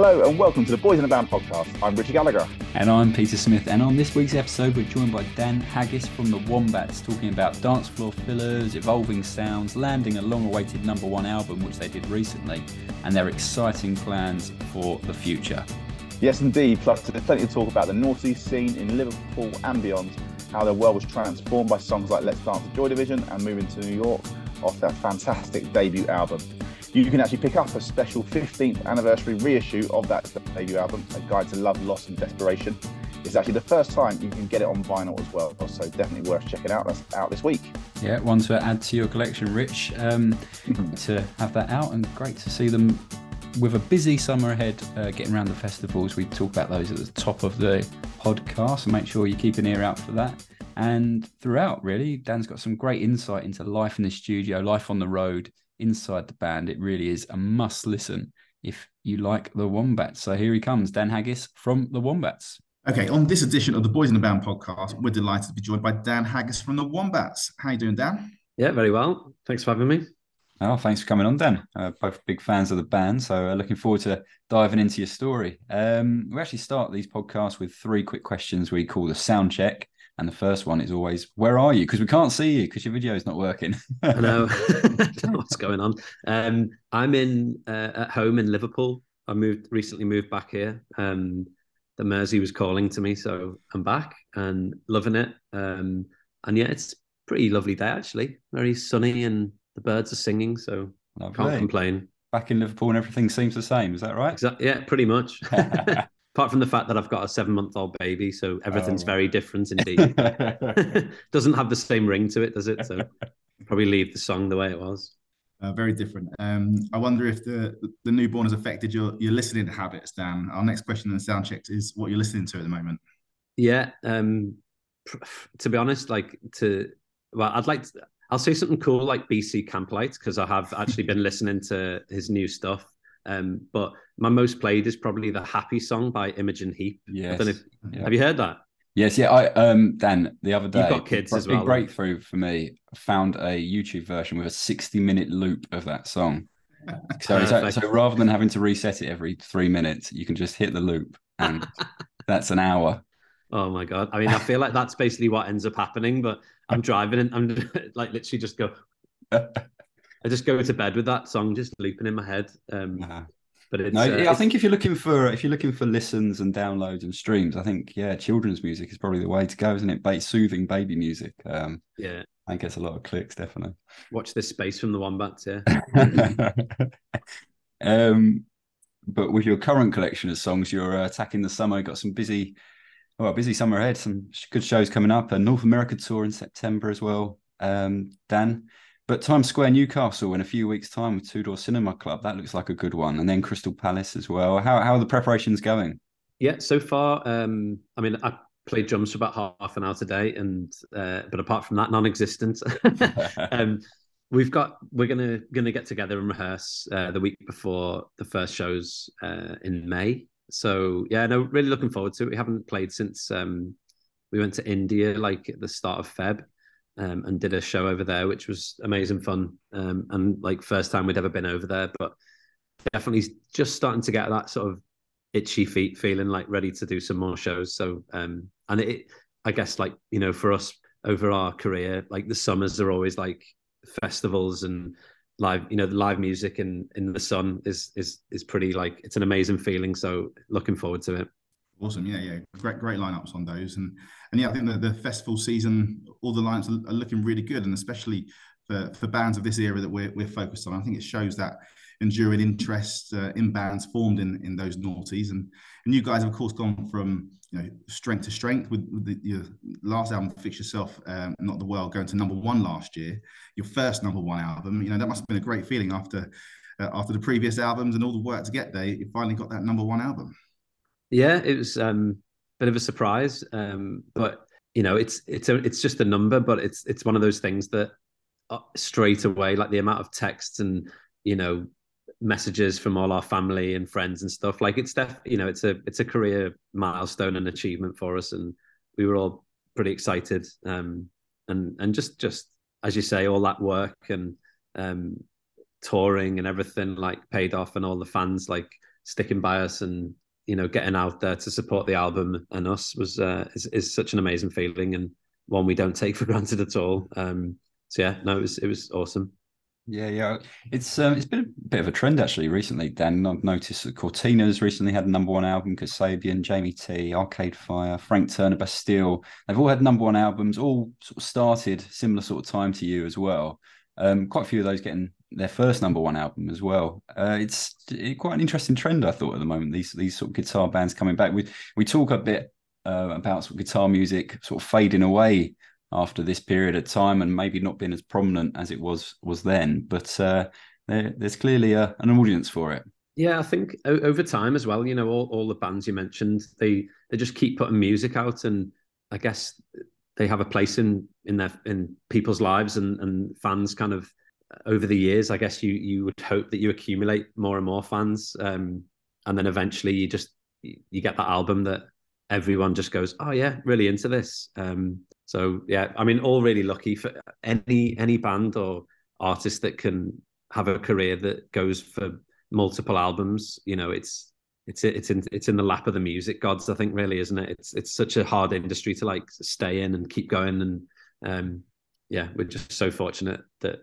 Hello and welcome to the Boys in the Band podcast. I'm Richie Gallagher. And I'm Peter Smith. And on this week's episode, we're joined by Dan Haggis from the Wombats, talking about dance floor fillers, evolving sounds, landing a long awaited number one album, which they did recently, and their exciting plans for the future. Yes, indeed. Plus, there's plenty to talk about the Northeast scene in Liverpool and beyond, how their world was transformed by songs like Let's Dance the Joy Division and moving to New York off their fantastic debut album. You can actually pick up a special 15th anniversary reissue of that debut album, A Guide to Love, Loss and Desperation. It's actually the first time you can get it on vinyl as well, so definitely worth checking out. That's out this week. Yeah, one to add to your collection, Rich, um, to have that out, and great to see them with a busy summer ahead, uh, getting around the festivals. We talk about those at the top of the podcast, so make sure you keep an ear out for that. And throughout, really, Dan's got some great insight into life in the studio, life on the road, inside the band. It really is a must listen if you like the Wombats. So here he comes, Dan Haggis from the Wombats. Okay, on this edition of the Boys in the Band podcast, we're delighted to be joined by Dan Haggis from the Wombats. How you doing, Dan? Yeah, very well. Thanks for having me. Oh, thanks for coming on, Dan. Uh, both big fans of the band, so uh, looking forward to diving into your story. Um, we actually start these podcasts with three quick questions we call the sound check. And the first one is always, "Where are you?" Because we can't see you because your video is not working. I know. I don't know what's going on. Um, I'm in uh, at home in Liverpool. I moved recently moved back here. Um, the Mersey was calling to me, so I'm back and loving it. Um, and yeah, it's pretty lovely day actually. Very sunny and the birds are singing, so lovely. can't complain. Back in Liverpool and everything seems the same. Is that right? Exactly. Yeah, pretty much apart from the fact that I've got a seven month old baby, so everything's oh, very different indeed. Doesn't have the same ring to it, does it? So probably leave the song the way it was. Uh, very different. Um, I wonder if the the newborn has affected your your listening habits, Dan. Our next question in the sound checks is what you're listening to at the moment. Yeah, um, to be honest, like to well, I'd like to, I'll say something cool like BC Camplight because I have actually been listening to his new stuff. Um, but my most played is probably the Happy song by Imogen Heap. Yes. If, yeah. Have you heard that? Yes, yeah. I um Dan the other day. You've got kids big, as well. Big breakthrough for me. Found a YouTube version with a sixty-minute loop of that song. So, so, so rather than having to reset it every three minutes, you can just hit the loop, and that's an hour. Oh my god! I mean, I feel like that's basically what ends up happening. But I'm driving and I'm like literally just go. I just go to bed with that song just looping in my head. Um, uh-huh. But it's, no, uh, I think if you're looking for if you're looking for listens and downloads and streams, I think yeah, children's music is probably the way to go, isn't it? Ba- soothing baby music. Um, yeah, I it's a lot of clicks, definitely. Watch this space from the wombats, yeah. um, but with your current collection of songs, you're uh, attacking the summer. Got some busy, well, busy summer ahead. Some good shows coming up. A North America tour in September as well. Um, Dan, but Times Square, Newcastle, in a few weeks' time with Two Door Cinema Club, that looks like a good one. And then Crystal Palace as well. How how are the preparations going? Yeah, so far, um, I mean, I played drums for about half an hour today, and uh, but apart from that, non-existent. um, we've got we're gonna gonna get together and rehearse uh, the week before the first shows uh, in May. So yeah, no, really looking forward to it. We haven't played since um, we went to India, like at the start of Feb um, and did a show over there, which was amazing fun. Um, and like first time we'd ever been over there, but definitely just starting to get that sort of itchy feet feeling like ready to do some more shows. So, um, and it, I guess like, you know, for us over our career, like the summers are always like festivals and live, you know, the live music in in the sun is, is, is pretty like, it's an amazing feeling. So looking forward to it. Awesome, yeah, yeah, great, great lineups on those, and and yeah, I think that the festival season, all the lineups are, are, looking really good, and especially for, for bands of this era that we're, we're focused on, I think it shows that enduring interest uh, in bands formed in in those noughties, and and you guys have of course gone from you know strength to strength with, with the, your last album, Fix Yourself, um, Not the World, going to number one last year, your first number one album. You know that must have been a great feeling after uh, after the previous albums and all the work to get there. You finally got that number one album. Yeah, it was um, a bit of a surprise, um, but you know, it's it's a, it's just a number, but it's it's one of those things that uh, straight away, like the amount of texts and you know messages from all our family and friends and stuff, like it's def, you know, it's a it's a career milestone and achievement for us, and we were all pretty excited, um, and and just just as you say, all that work and um, touring and everything like paid off, and all the fans like sticking by us and you know getting out there to support the album and us was uh, is, is such an amazing feeling and one we don't take for granted at all. Um, so yeah, no, it was it was awesome. Yeah, yeah, it's um, it's been a bit of a trend actually recently. Dan, I've noticed that Courteeners recently had a number one album. Kasabian, Jamie T, Arcade Fire, Frank Turner, Bastille. They've all had number one albums. All sort of started similar sort of time to you as well. Um, quite a few of those getting their first number one album as well. Uh, it's quite an interesting trend, I thought, at the moment. These these sort of guitar bands coming back. We we talk a bit uh, about sort of guitar music sort of fading away after this period of time and maybe not being as prominent as it was was then. But uh, there, there's clearly a, an audience for it. Yeah, I think over time as well. You know, all, all the bands you mentioned, they they just keep putting music out, and I guess they have a place in in their in people's lives and and fans kind of over the years. I guess you you would hope that you accumulate more and more fans, um, and then eventually you just you get that album that everyone just goes, oh yeah, really into this. Um, so yeah, I mean, all really lucky for any any band or artist that can have a career that goes for multiple albums. You know, it's it's it's in it's in the lap of the music gods. I think really, isn't it? It's it's such a hard industry to like stay in and keep going. And um, yeah, we're just so fortunate that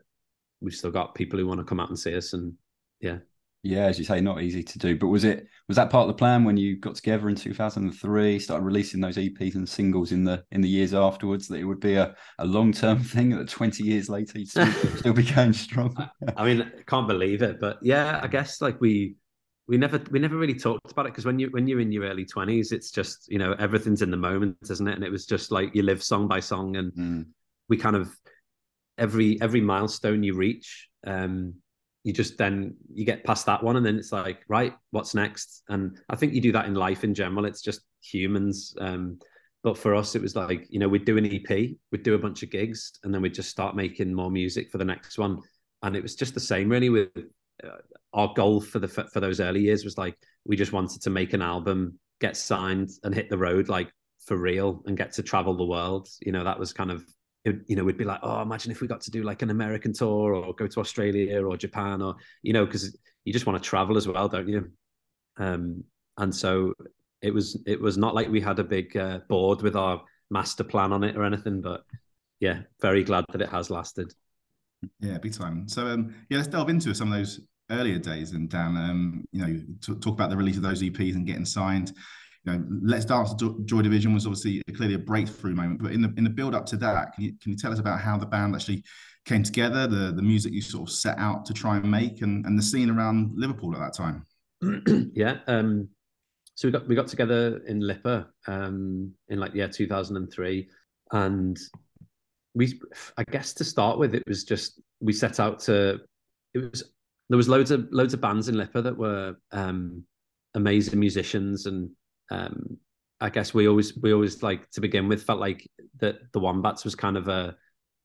we've still got people who want to come out and see us. And yeah, yeah, as you say, not easy to do. But was it was that part of the plan when you got together in two thousand and three, started releasing those EPs and singles in the in the years afterwards, that it would be a, a long term thing that twenty years later you'd still, still be going strong? I mean, I can't believe it, but yeah, I guess like we we never we never really talked about it because when you when you're in your early twenties, it's just you know everything's in the moment, isn't it? And it was just like you live song by song, and mm. we kind of every every milestone you reach. um you just then you get past that one and then it's like right what's next? And i think you do that in life in general. It's just humans um, but for us it was like you know we'd do an ep we'd do a bunch of gigs and then we'd just start making more music for the next one. And it was just the same really with uh, our goal for the for those early years was like we just wanted to make an album get signed and hit the road like for real and get to travel the world. You know that was kind of it, you know, we'd be like, oh, imagine if we got to do like an American tour or go to Australia or Japan or, you know, because you just want to travel as well, don't you? Um, and so it was, it was not like we had a big uh, board with our master plan on it or anything, but yeah, very glad that it has lasted. Yeah, big time. So um, yeah, let's delve into some of those earlier days and Dan. Um, you know, talk about the release of those EPs and getting signed you know, Let's Dance Joy Division was obviously clearly a breakthrough moment. But in the in the build up to that, can you can you tell us about how the band actually came together, the the music you sort of set out to try and make, and and the scene around Liverpool at that time? yeah. Um, so we got we got together in LIPA um, in like yeah 2003, and we I guess to start with it was just we set out to it was there was loads of loads of bands in LIPA that were um, amazing musicians and um, I guess we always we always like to begin with felt like that the Wombats was kind of a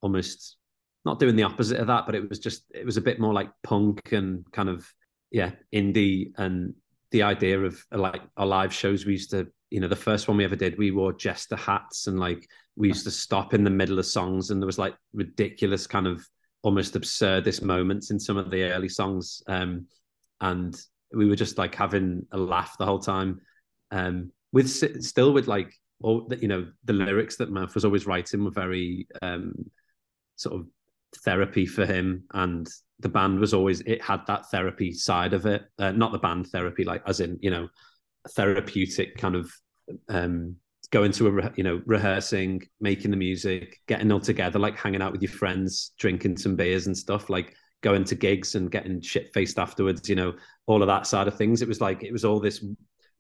almost not doing the opposite of that, but it was just it was a bit more like punk and kind of yeah indie. And the idea of like our live shows we used to you know the first one we ever did we wore jester hats and like we used to stop in the middle of songs and there was like ridiculous kind of almost absurdist moments in some of the early songs. Um and we were just like having a laugh the whole time um, with still with like all the, you know the lyrics that Murph was always writing were very um, sort of therapy for him, and the band was always it had that therapy side of it, uh, not the band therapy, like as in you know therapeutic kind of um, going to a you know rehearsing, making the music, getting all together, like hanging out with your friends, drinking some beers and stuff, like going to gigs and getting shit faced afterwards, you know, all of that side of things. It was like it was all this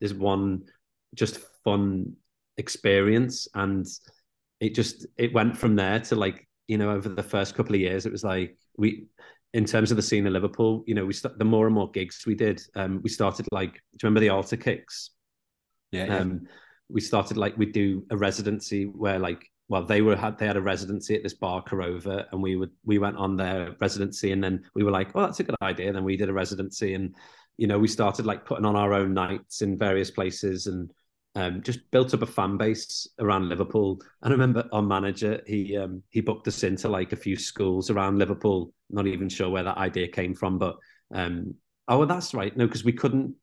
this one just fun experience. And it just it went from there to like you know over the first couple of years it was like we in terms of the scene in liverpool you know we st- the more and more gigs we did um we started like do you remember the altar kicks? Yeah, yeah. um we started like we do a residency where like well they were had they had a residency at this bar Korova and we would we went on their residency and then we were like oh that's a good idea. And then we did a residency and you know, we started like putting on our own nights in various places and um, just built up a fan base around Liverpool. And I remember our manager, he um, he booked us into like a few schools around Liverpool. Not even sure where that idea came from, but um, oh, well, that's right. No, because we couldn't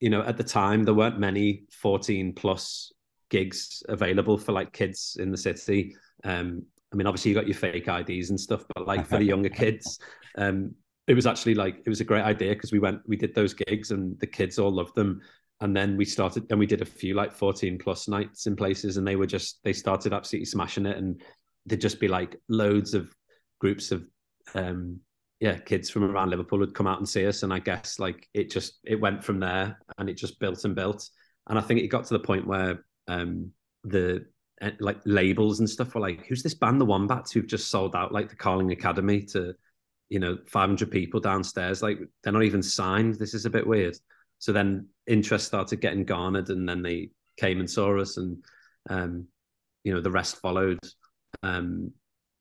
you know, at the time there weren't many 14 plus gigs available for like kids in the city. Um, I mean, obviously you got your fake IDs and stuff, but like for the younger kids, um, it was actually like it was a great idea because we went, we did those gigs and the kids all loved them. And then we started, and we did a few like 14 plus nights in places, and they were just they started absolutely smashing it, and there'd just be like loads of groups of um yeah kids from around liverpool would come out and see us. And i guess like it just it went from there and it just built and built. And i think it got to the point where um the eh, like labels and stuff were like who's this band the wombats who've just sold out like the carling academy to you know 500 people downstairs like they're not even signed. This is a bit weird. So then interest started getting garnered and then they came and saw us and um you know the rest followed. Um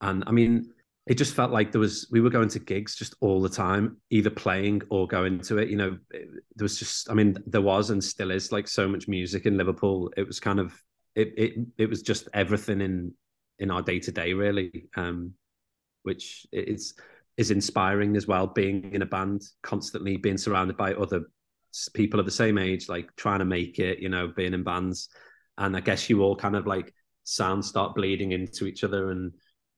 and i mean it just felt like there was we were going to gigs just all the time either playing or going to it you know. It, there was just i mean there was and still is like so much music in liverpool. It was kind of it it, it was just everything in in our day to day really um which is is inspiring as well being in a band constantly being surrounded by other people of the same age like trying to make it you know being in bands and i guess you all kind of like sounds start bleeding into each other and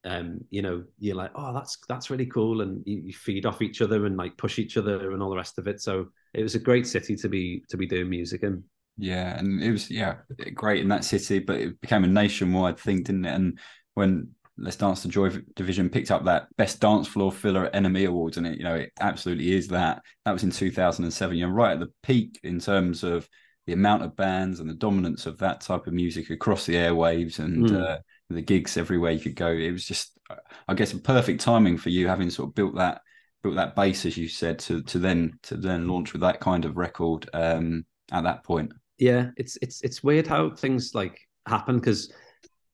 um, you know, you're like, oh, that's that's really cool, and you, you, feed off each other and like push each other and all the rest of it. So it was a great city to be to be doing music in. Yeah, and it was yeah great in that city, but it became a nationwide thing, didn't it? And when Let's Dance the Joy Division picked up that Best Dance Floor Filler at NME Awards, and it you know it absolutely is that. That was in 2007. You're right at the peak in terms of the amount of bands and the dominance of that type of music across the airwaves and. Mm. Uh, the gigs everywhere you could go. It was just, I guess, a perfect timing for you having sort of built that built that base, as you said, to to then to then launch with that kind of record um, at that point. Yeah, it's it's it's weird how things like happen because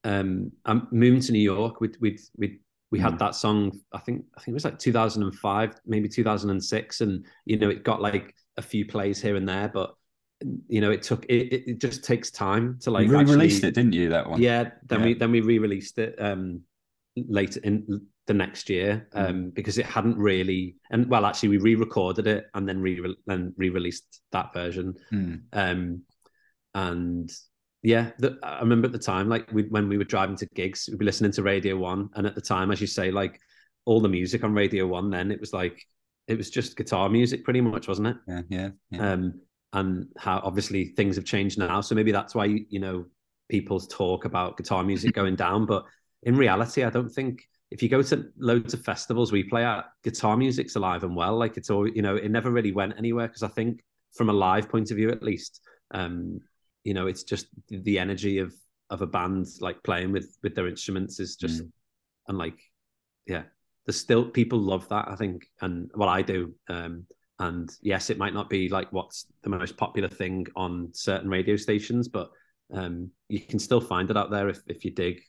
um, I'm moving to New York. We we we we had mm. that song. I think I think it was like 2005, maybe 2006, and you know it got like a few plays here and there, but you know, it took it, it just takes time to like you re-released actually, it, didn't you? That one, yeah. Then yeah. we then we re-released it um later in the next year mm. um mm. because it hadn't really and well actually we re-recorded it and then re then re-released that version mm. um and yeah the, I remember at the time like we, when we were driving to gigs we'd be listening to Radio One and at the time as you say like all the music on Radio One then it was like it was just guitar music pretty much wasn't it yeah yeah, yeah. um and how obviously things have changed now. So maybe that's why you know people talk about guitar music going down. But in reality, I don't think if you go to loads of festivals we play at, guitar music's alive and well. Like it's all you know, it never really went anywhere because I think from a live point of view, at least, um, you know, it's just the energy of of a band like playing with with their instruments is just mm. and like yeah there's still people love that i think and well i do um and yes, it might not be like what's the most popular thing on certain radio stations, but um, you can still find it out there if, if you dig.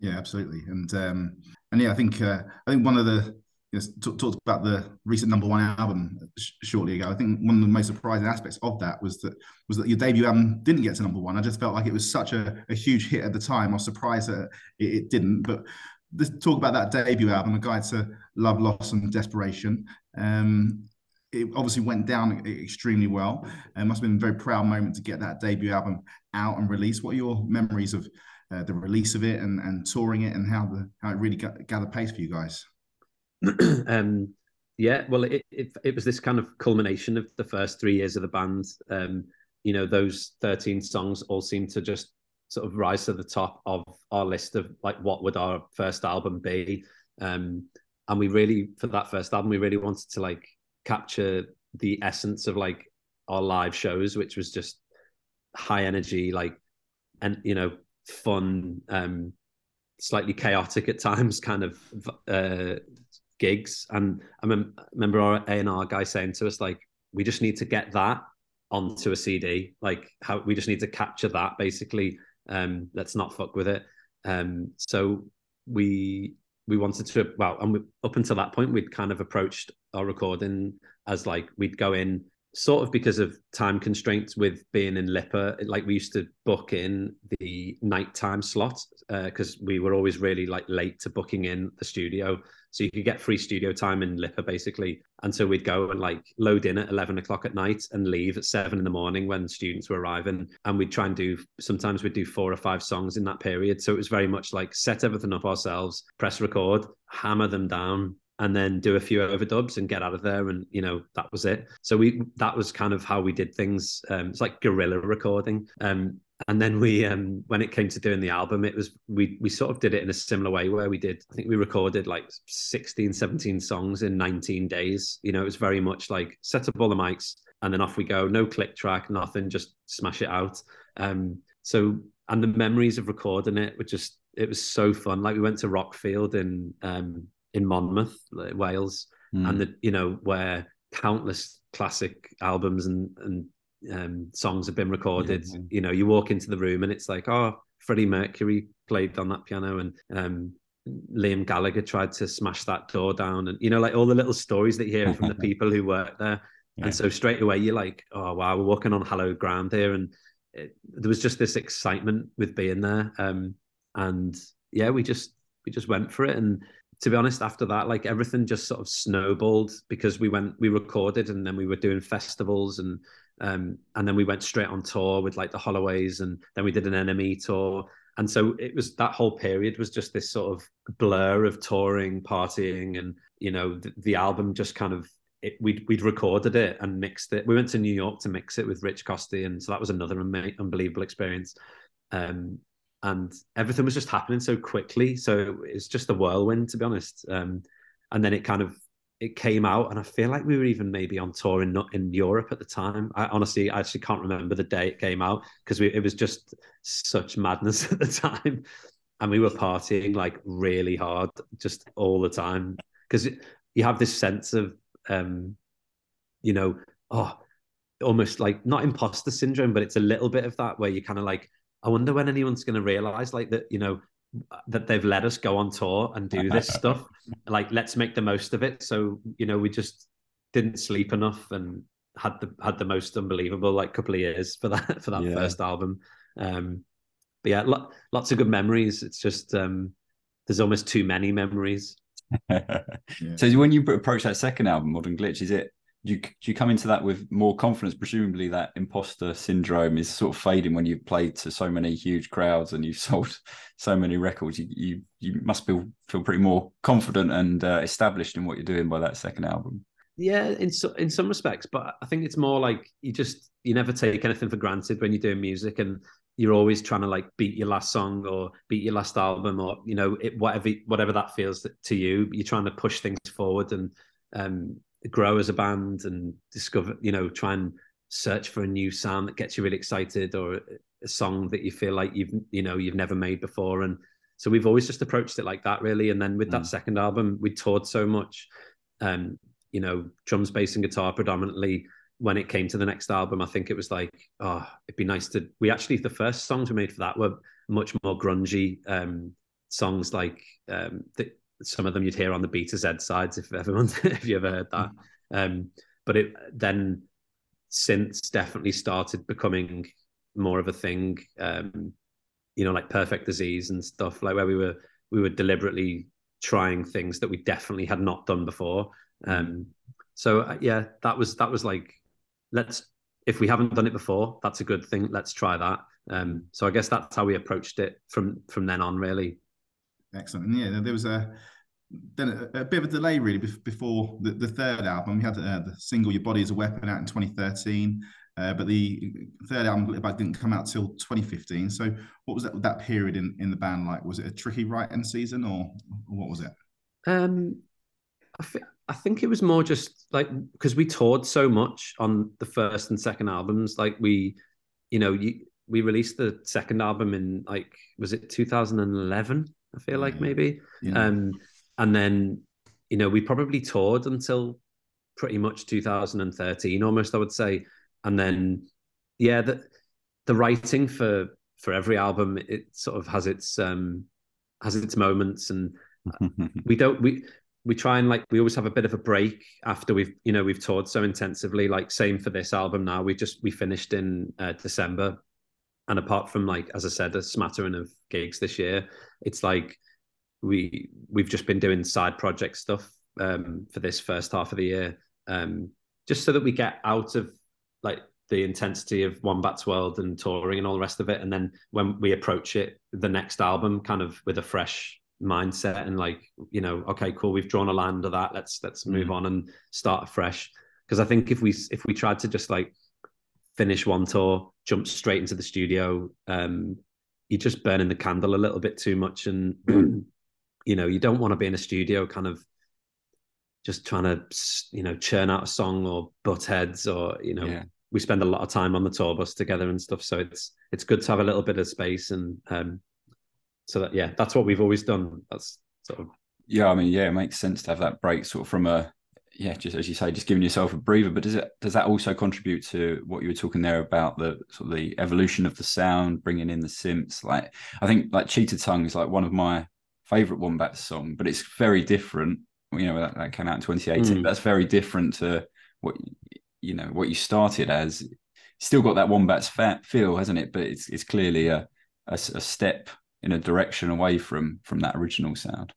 Yeah, absolutely. And um, and yeah, I think uh, I think one of the you know, t- talked about the recent number one album sh- shortly ago. I think one of the most surprising aspects of that was that was that your debut album didn't get to number one. I just felt like it was such a, a huge hit at the time. I was surprised that it, it didn't. But let's talk about that debut album, A Guide to Love, Loss, and Desperation. Um, it obviously went down extremely well. It must have been a very proud moment to get that debut album out and released. What are your memories of uh, the release of it and, and touring it and how the how it really got, gathered pace for you guys? um, yeah, well, it, it, it was this kind of culmination of the first three years of the band. Um, you know, those thirteen songs all seem to just sort of rise to the top of our list of like what would our first album be. Um, and we really, for that first album, we really wanted to like capture the essence of like our live shows, which was just high energy, like and you know, fun, um, slightly chaotic at times, kind of uh, gigs. And I mem- remember our A and R guy saying to us like, we just need to get that onto a CD. Like how we just need to capture that basically. Um, let's not fuck with it. Um, so we we wanted to well and we, up until that point we'd kind of approached our recording as like we'd go in sort of because of time constraints with being in LIPA like we used to book in the nighttime slot because uh, we were always really like late to booking in the studio. So you could get free studio time in LIPA basically. And so we'd go and like load in at 11 o'clock at night and leave at seven in the morning when students were arriving. And we'd try and do, sometimes we'd do four or five songs in that period. So it was very much like set everything up ourselves, press record, hammer them down, and then do a few overdubs and get out of there and you know that was it so we that was kind of how we did things um it's like guerrilla recording um and then we um when it came to doing the album it was we we sort of did it in a similar way where we did i think we recorded like 16 17 songs in 19 days. You know it was very much like set up all the mics and then off we go. No click track nothing just smash it out. Um so and the memories of recording it were just it was so fun. Like we went to rockfield in um in Monmouth, Wales, mm. and the you know where countless classic albums and and um, songs have been recorded. Yeah. You know, you walk into the room and it's like, oh, Freddie Mercury played on that piano, and um, Liam Gallagher tried to smash that door down, and you know, like all the little stories that you hear from the people who work there. Yeah. And so straight away you're like, oh wow, we're walking on hallowed ground here, and it, there was just this excitement with being there. Um, and yeah, we just we just went for it, and to be honest, after that, like everything just sort of snowballed because we went, we recorded, and then we were doing festivals, and um, and then we went straight on tour with like the Holloways, and then we did an NME tour, and so it was that whole period was just this sort of blur of touring, partying, and you know the, the album just kind of it, we'd we'd recorded it and mixed it. We went to New York to mix it with Rich Costey, and so that was another unbelievable experience. Um, and everything was just happening so quickly. So it's just a whirlwind, to be honest. Um, and then it kind of it came out, and I feel like we were even maybe on tour in in Europe at the time. I honestly, I actually can't remember the day it came out because it was just such madness at the time, and we were partying like really hard, just all the time because you have this sense of, um, you know, oh, almost like not imposter syndrome, but it's a little bit of that where you kind of like I wonder when anyone's going to realize like that, you know, that they've let us go on tour and do this stuff. Like, let's make the most of it. So, you know, we just didn't sleep enough and had the had the most unbelievable like couple of years for that for that yeah. first album. Um, but yeah, lo- lots of good memories. It's just um, there's almost too many memories. yeah. So when you approach that second album, Modern Glitch, is it you do you come into that with more confidence? Presumably, that imposter syndrome is sort of fading when you've played to so many huge crowds and you've sold so many records. You you, you must feel feel pretty more confident and uh, established in what you're doing by that second album. Yeah, in so, in some respects, but I think it's more like you just you never take anything for granted when you're doing music, and you're always trying to like beat your last song or beat your last album, or you know it, whatever whatever that feels to you. You're trying to push things forward and um, grow as a band and discover, you know, try and search for a new sound that gets you really excited or a song that you feel like you've, you know, you've never made before. And so we've always just approached it like that, really. And then with mm. that second album, we toured so much, um, you know, drums, bass, and guitar predominantly. When it came to the next album, I think it was like, oh, it'd be nice to. We actually the first songs we made for that were much more grungy um, songs, like um, that some of them you'd hear on the B to Z sides if everyone if you ever heard that. Um, but it then synths definitely started becoming more of a thing. Um, you know, like Perfect Disease and stuff like where we were we were deliberately trying things that we definitely had not done before. Um, so uh, yeah, that was that was like let's if we haven't done it before, that's a good thing. Let's try that. Um, so I guess that's how we approached it from from then on, really. Excellent. And yeah, there was a then a, a, bit of a delay really before the, the third album. We had uh, the single "Your Body Is a Weapon" out in 2013, uh, but the third album didn't come out till 2015. So, what was that that period in, in the band like? Was it a tricky writing season, or, what was it? Um, I, I think it was more just like because we toured so much on the first and second albums. Like we, you know, you, we released the second album in like was it 2011? I feel like maybe. Yeah. Um, and then you know we probably toured until pretty much 2013 almost i would say. And then yeah the the writing for for every album it sort of has its um has its moments. And we don't we we try and like we always have a bit of a break after we've you know we've toured so intensively. Like same for this album now. We just we finished in uh, december and apart from like as I said, a smattering of gigs this year, it's like we we've just been doing side project stuff um, for this first half of the year, um, just so that we get out of like the intensity of Wombats World and touring and all the rest of it, and then when we approach it, the next album, kind of with a fresh mindset and like you know, okay, cool, we've drawn a line under that. Let's let's move mm. on and start afresh. Because I think if we if we tried to just like finish one tour, jump straight into the studio, um, you're just burning the candle a little bit too much, and you know, you don't want to be in a studio kind of just trying to you know churn out a song or butt heads or you know yeah. we spend a lot of time on the tour bus together and stuff. So it's it's good to have a little bit of space and um so that yeah that's what we've always done. That's sort of yeah i mean yeah it makes sense to have that break sort of from a yeah just as you say just giving yourself a breather. But does it does that also contribute to what you were talking there about the sort of the evolution of the sound bringing in the synths? Like i think like cheetah tongue is like one of my favorite wombat song but it's very different. You know that, that came out in 2018 mm. that's very different to what you know what you started as. Still got that wombats fat feel hasn't it? But it's it's clearly a, a, a step in a direction away from from that original sound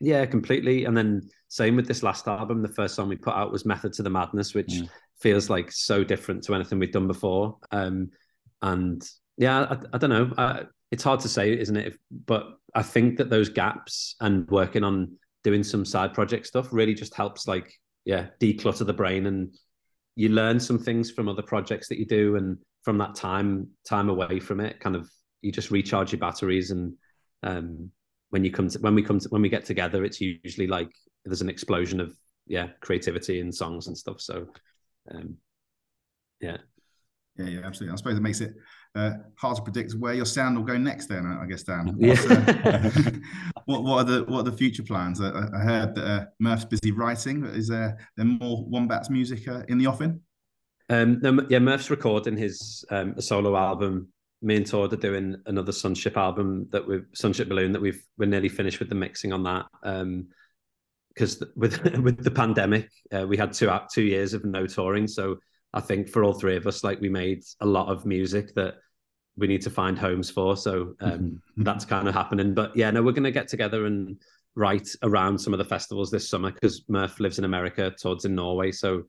yeah completely. And then same with this last album. The first song we put out was method to the madness which mm. feels like so different to anything we've done before. Um and yeah i, I don't know. I, it's hard to say isn't it? If, but i think that those gaps and working on doing some side project stuff really just helps like yeah declutter the brain. And you learn some things from other projects that you do and from that time time away from it kind of you just recharge your batteries and um, when you come to when we come to when we get together it's usually like there's an explosion of yeah creativity and songs and stuff so um, yeah yeah yeah absolutely i suppose it makes it uh, hard to predict where your sound will go next. Then I guess, Dan. Yeah. Uh, what what are the what are the future plans? I, I heard that uh, Murph's busy writing. Is there there more Wombats music uh, in the offing? Um, no, yeah, Murph's recording his um, solo album. Me and Tord are doing another Sunship album that we've Sunship Balloon that we've we're nearly finished with the mixing on that. Um, because with with the pandemic, uh, we had two two years of no touring, so I think for all three of us, like we made a lot of music that we need to find homes for. So um, mm-hmm. that's kind of happening. But yeah, no, we're going to get together and write around some of the festivals this summer because Murph lives in America, Tord's in Norway. So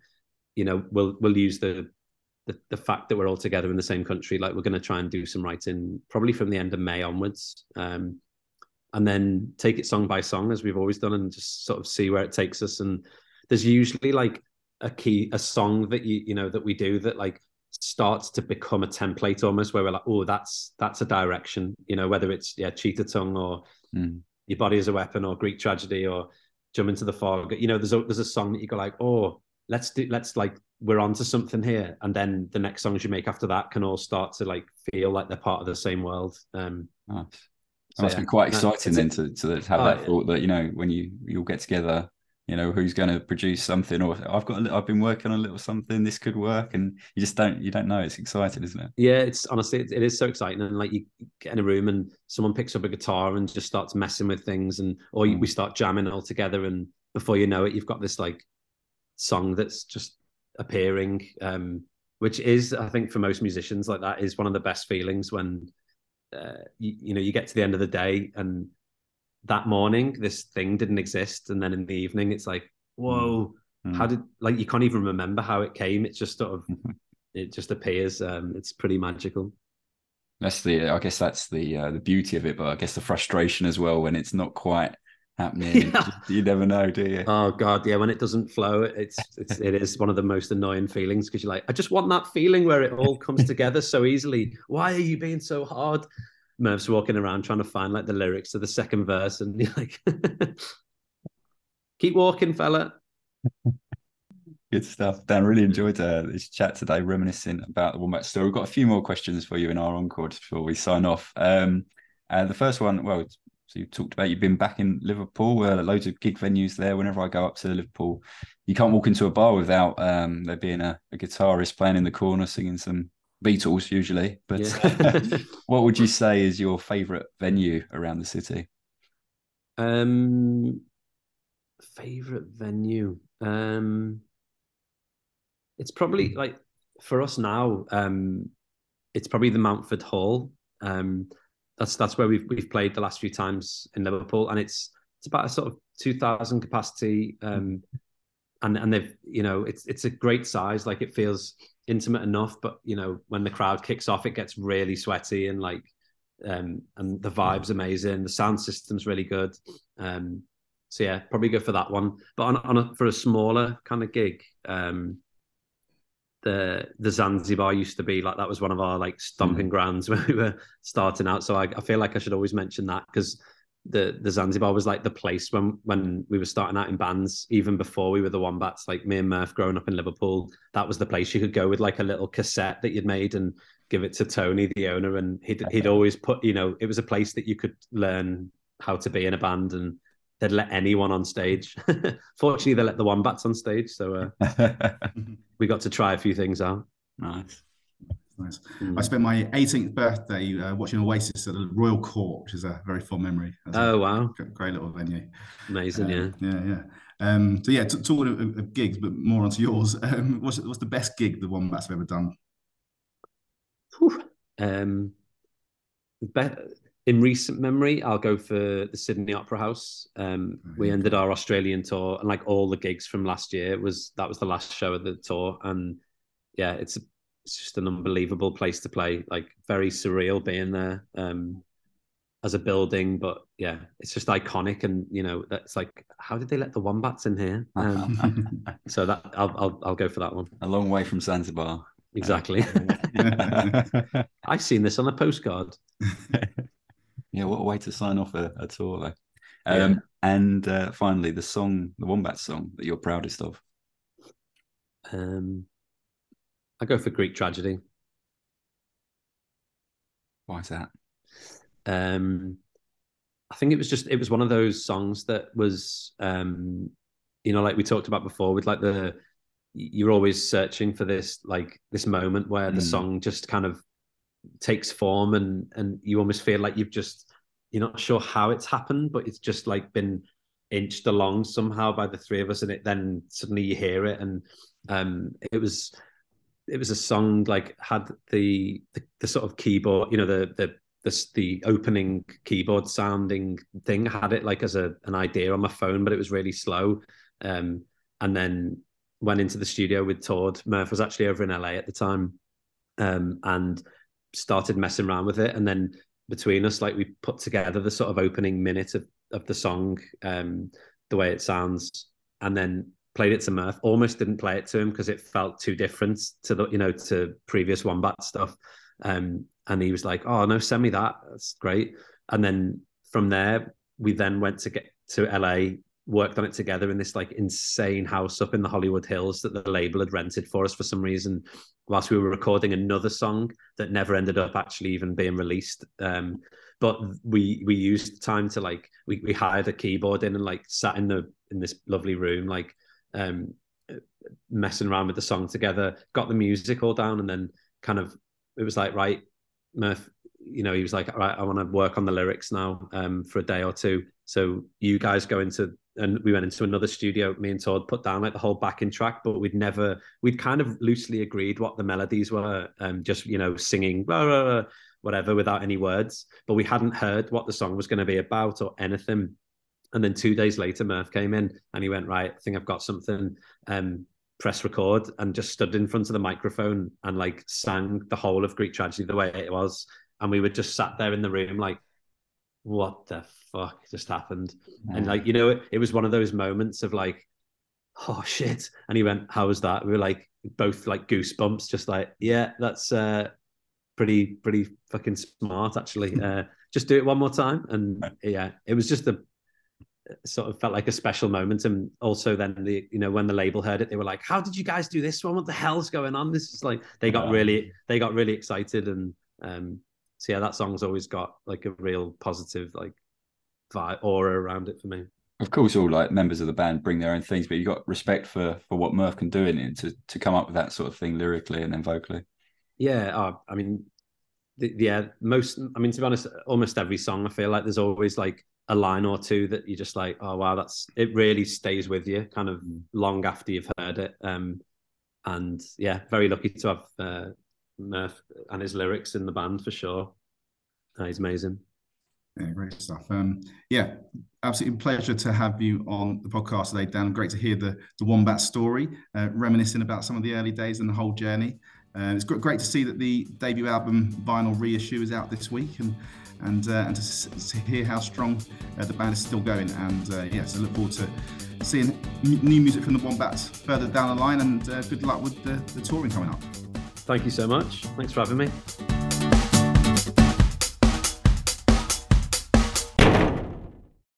you know, we'll we'll use the, the the, fact that we're all together in the same country. Like we're going to try and do some writing probably from the end of May onwards. Um, and then take it song by song as we've always done and just sort of see where it takes us. And there's usually like a key a song that you you know that we do that like starts to become a template almost where we're like oh that's that's a direction you know whether it's yeah cheetah tongue or mm. your body is a weapon or greek tragedy or jump into the fog you know there's a there's a song that you go like oh let's do let's like we're on to something here. And then the next songs you make after that can all start to like feel like they're part of the same world. Um nice. So, must yeah. be quite exciting then to, to have oh, that thought that you know when you you'll get together you know who's going to produce something? Or i've got a, i've been working on a little something this could work. And you just don't you don't know. It's exciting isn't it? Yeah it's honestly it, it is so exciting. And like you get in a room and someone picks up a guitar and just starts messing with things. And or mm. we start jamming all together. And before you know it you've got this like song that's just appearing um which is i think for most musicians like that is one of the best feelings when uh, you, you know you get to the end of the day and that morning this thing didn't exist. And then in the evening it's like whoa mm. how did like you can't even remember how it came. It's just sort of it just appears um it's pretty magical. That's the i guess that's the uh, the beauty of it but i guess the frustration as well when it's not quite happening yeah. you never know do you oh god yeah when it doesn't flow it's it's it is one of the most annoying feelings because you're like i just want that feeling where it all comes together so easily why are you being so hard Murph's walking around trying to find like the lyrics to the second verse, and you're like, "Keep walking, fella." Good stuff, Dan. Really enjoyed uh, this chat today, reminiscing about the Wombat story. We've got a few more questions for you in our encore before we sign off. Um, uh, the first one, well, so you talked about you've been back in Liverpool, uh, loads of gig venues there. Whenever I go up to Liverpool, you can't walk into a bar without um, there being a, a guitarist playing in the corner singing some Beatles usually, but yeah. what would you say is your favorite venue around the city? Um, favorite venue. Um, it's probably like for us now. Um, it's probably the Mountford Hall. Um, that's that's where we've we've played the last few times in Liverpool, and it's it's about a sort of two thousand capacity. Um, and and they've you know it's it's a great size. Like it feels intimate enough, but you know when the crowd kicks off, it gets really sweaty and like um, and the vibes amazing. The sound system's really good. Um, so yeah, probably go for that one. But on, on a, for a smaller kind of gig, um, the the Zanzibar used to be like that was one of our like stomping mm. grounds when we were starting out. So I, I feel like I should always mention that because the the Zanzibar was like the place when when we were starting out in bands, even before we were the Wombats. Like me and Murph growing up in Liverpool, that was the place you could go with like a little cassette that you'd made and give it to Tony, the owner, and he'd he'd always put you know it was a place that you could learn how to be in a band and they'd let anyone on stage. Fortunately, they let the Wombats on stage, so uh, we got to try a few things out. Nice. Nice. Mm. I spent my 18th birthday uh, watching Oasis at the Royal Court, which is a very fond memory. That's oh wow! Great little venue. Amazing, um, yeah, yeah, yeah. Um, so yeah, talking of, of, gigs, but more onto yours. Um, what's what's the best gig the Wombats have ever done? Um, be- in recent memory, I'll go for the Sydney Opera House. Um, oh, we ended our Australian tour, and like all the gigs from last year was that was the last show of the tour, and yeah, it's it's just an unbelievable place to play. Like very surreal being there um, as a building, but yeah, it's just iconic. And you know, that's like, how did they let the wombats in here? Um, so that I'll, I'll I'll go for that one. A long way from Zanzibar. Exactly. I've seen this on a postcard. Yeah, what a way to sign off a, a tour, though. Um, yeah. And uh, finally, the song, the Wombat song that you're proudest of. Um, I go for Greek tragedy. Why is that? Um, I think it was just it was one of those songs that was um, you know, like we talked about before, with like the you're always searching for this like this moment where mm. the song just kind of takes form and and you almost feel like you've just you're not sure how it's happened, but it's just like been inched along somehow by the three of us, and it then suddenly you hear it, and um, it was it was a song like had the, the, the sort of keyboard, you know, the the the the opening keyboard sounding thing had it like as a an idea on my phone, but it was really slow. Um, and then went into the studio with Tord. Murph was actually over in LA at the time, um, and started messing around with it. And then between us, like we put together the sort of opening minute of of the song, um, the way it sounds, and then played it to Murph. Almost didn't play it to him because it felt too different to the you know to previous Wombat stuff. Um, and he was like, "Oh no, send me that. That's great." And then from there, we then went to get to LA, worked on it together in this like insane house up in the Hollywood Hills that the label had rented for us for some reason, whilst we were recording another song that never ended up actually even being released. Um, but we we used time to like we we hired a keyboard in and like sat in the in this lovely room like um, messing around with the song together, got the music all down, and then kind of it was like, right, Murph, you know, he was like, right, I want to work on the lyrics now um, for a day or two. So you guys go into, and we went into another studio. Me and Tord put down like the whole backing track, but we'd never, we'd kind of loosely agreed what the melodies were, um, just you know, singing blah, blah, blah, whatever without any words. But we hadn't heard what the song was going to be about or anything. And then two days later, Murph came in and he went, Right, I think I've got something. Um, press record and just stood in front of the microphone and like sang the whole of Greek tragedy the way it was. And we were just sat there in the room, like, what the fuck just happened? Yeah. And like, you know, it, it was one of those moments of like, oh shit. And he went, How was that? We were like both like goosebumps, just like, yeah, that's uh pretty, pretty fucking smart actually. uh just do it one more time. And yeah, it was just a sort of felt like a special moment and also then the you know when the label heard it they were like how did you guys do this one what the hell's going on this is like they got really they got really excited and um so yeah that song's always got like a real positive like vibe aura around it for me. Of course all like members of the band bring their own things but you got respect for for what murph can do in it to to come up with that sort of thing lyrically and then vocally. Yeah uh, i mean the, yeah most i mean to be honest almost every song i feel like there's always like a line or two that you're just like, oh wow, that's it really stays with you kind of long after you've heard it. Um, and yeah, very lucky to have uh, uh, and his lyrics in the band for sure. Uh, he's amazing. Yeah, great stuff. Um, yeah, absolutely pleasure to have you on the podcast today, Dan. Great to hear the the Wombat story, uh, reminiscing about some of the early days and the whole journey. Uh, it's great to see that the debut album vinyl reissue is out this week, and and uh, and to, to, hear how strong uh, the band is still going. And uh, yeah, so look forward to seeing new music from the Wombats further down the line. And uh, good luck with the, the touring coming up. Thank you so much. Thanks for having me.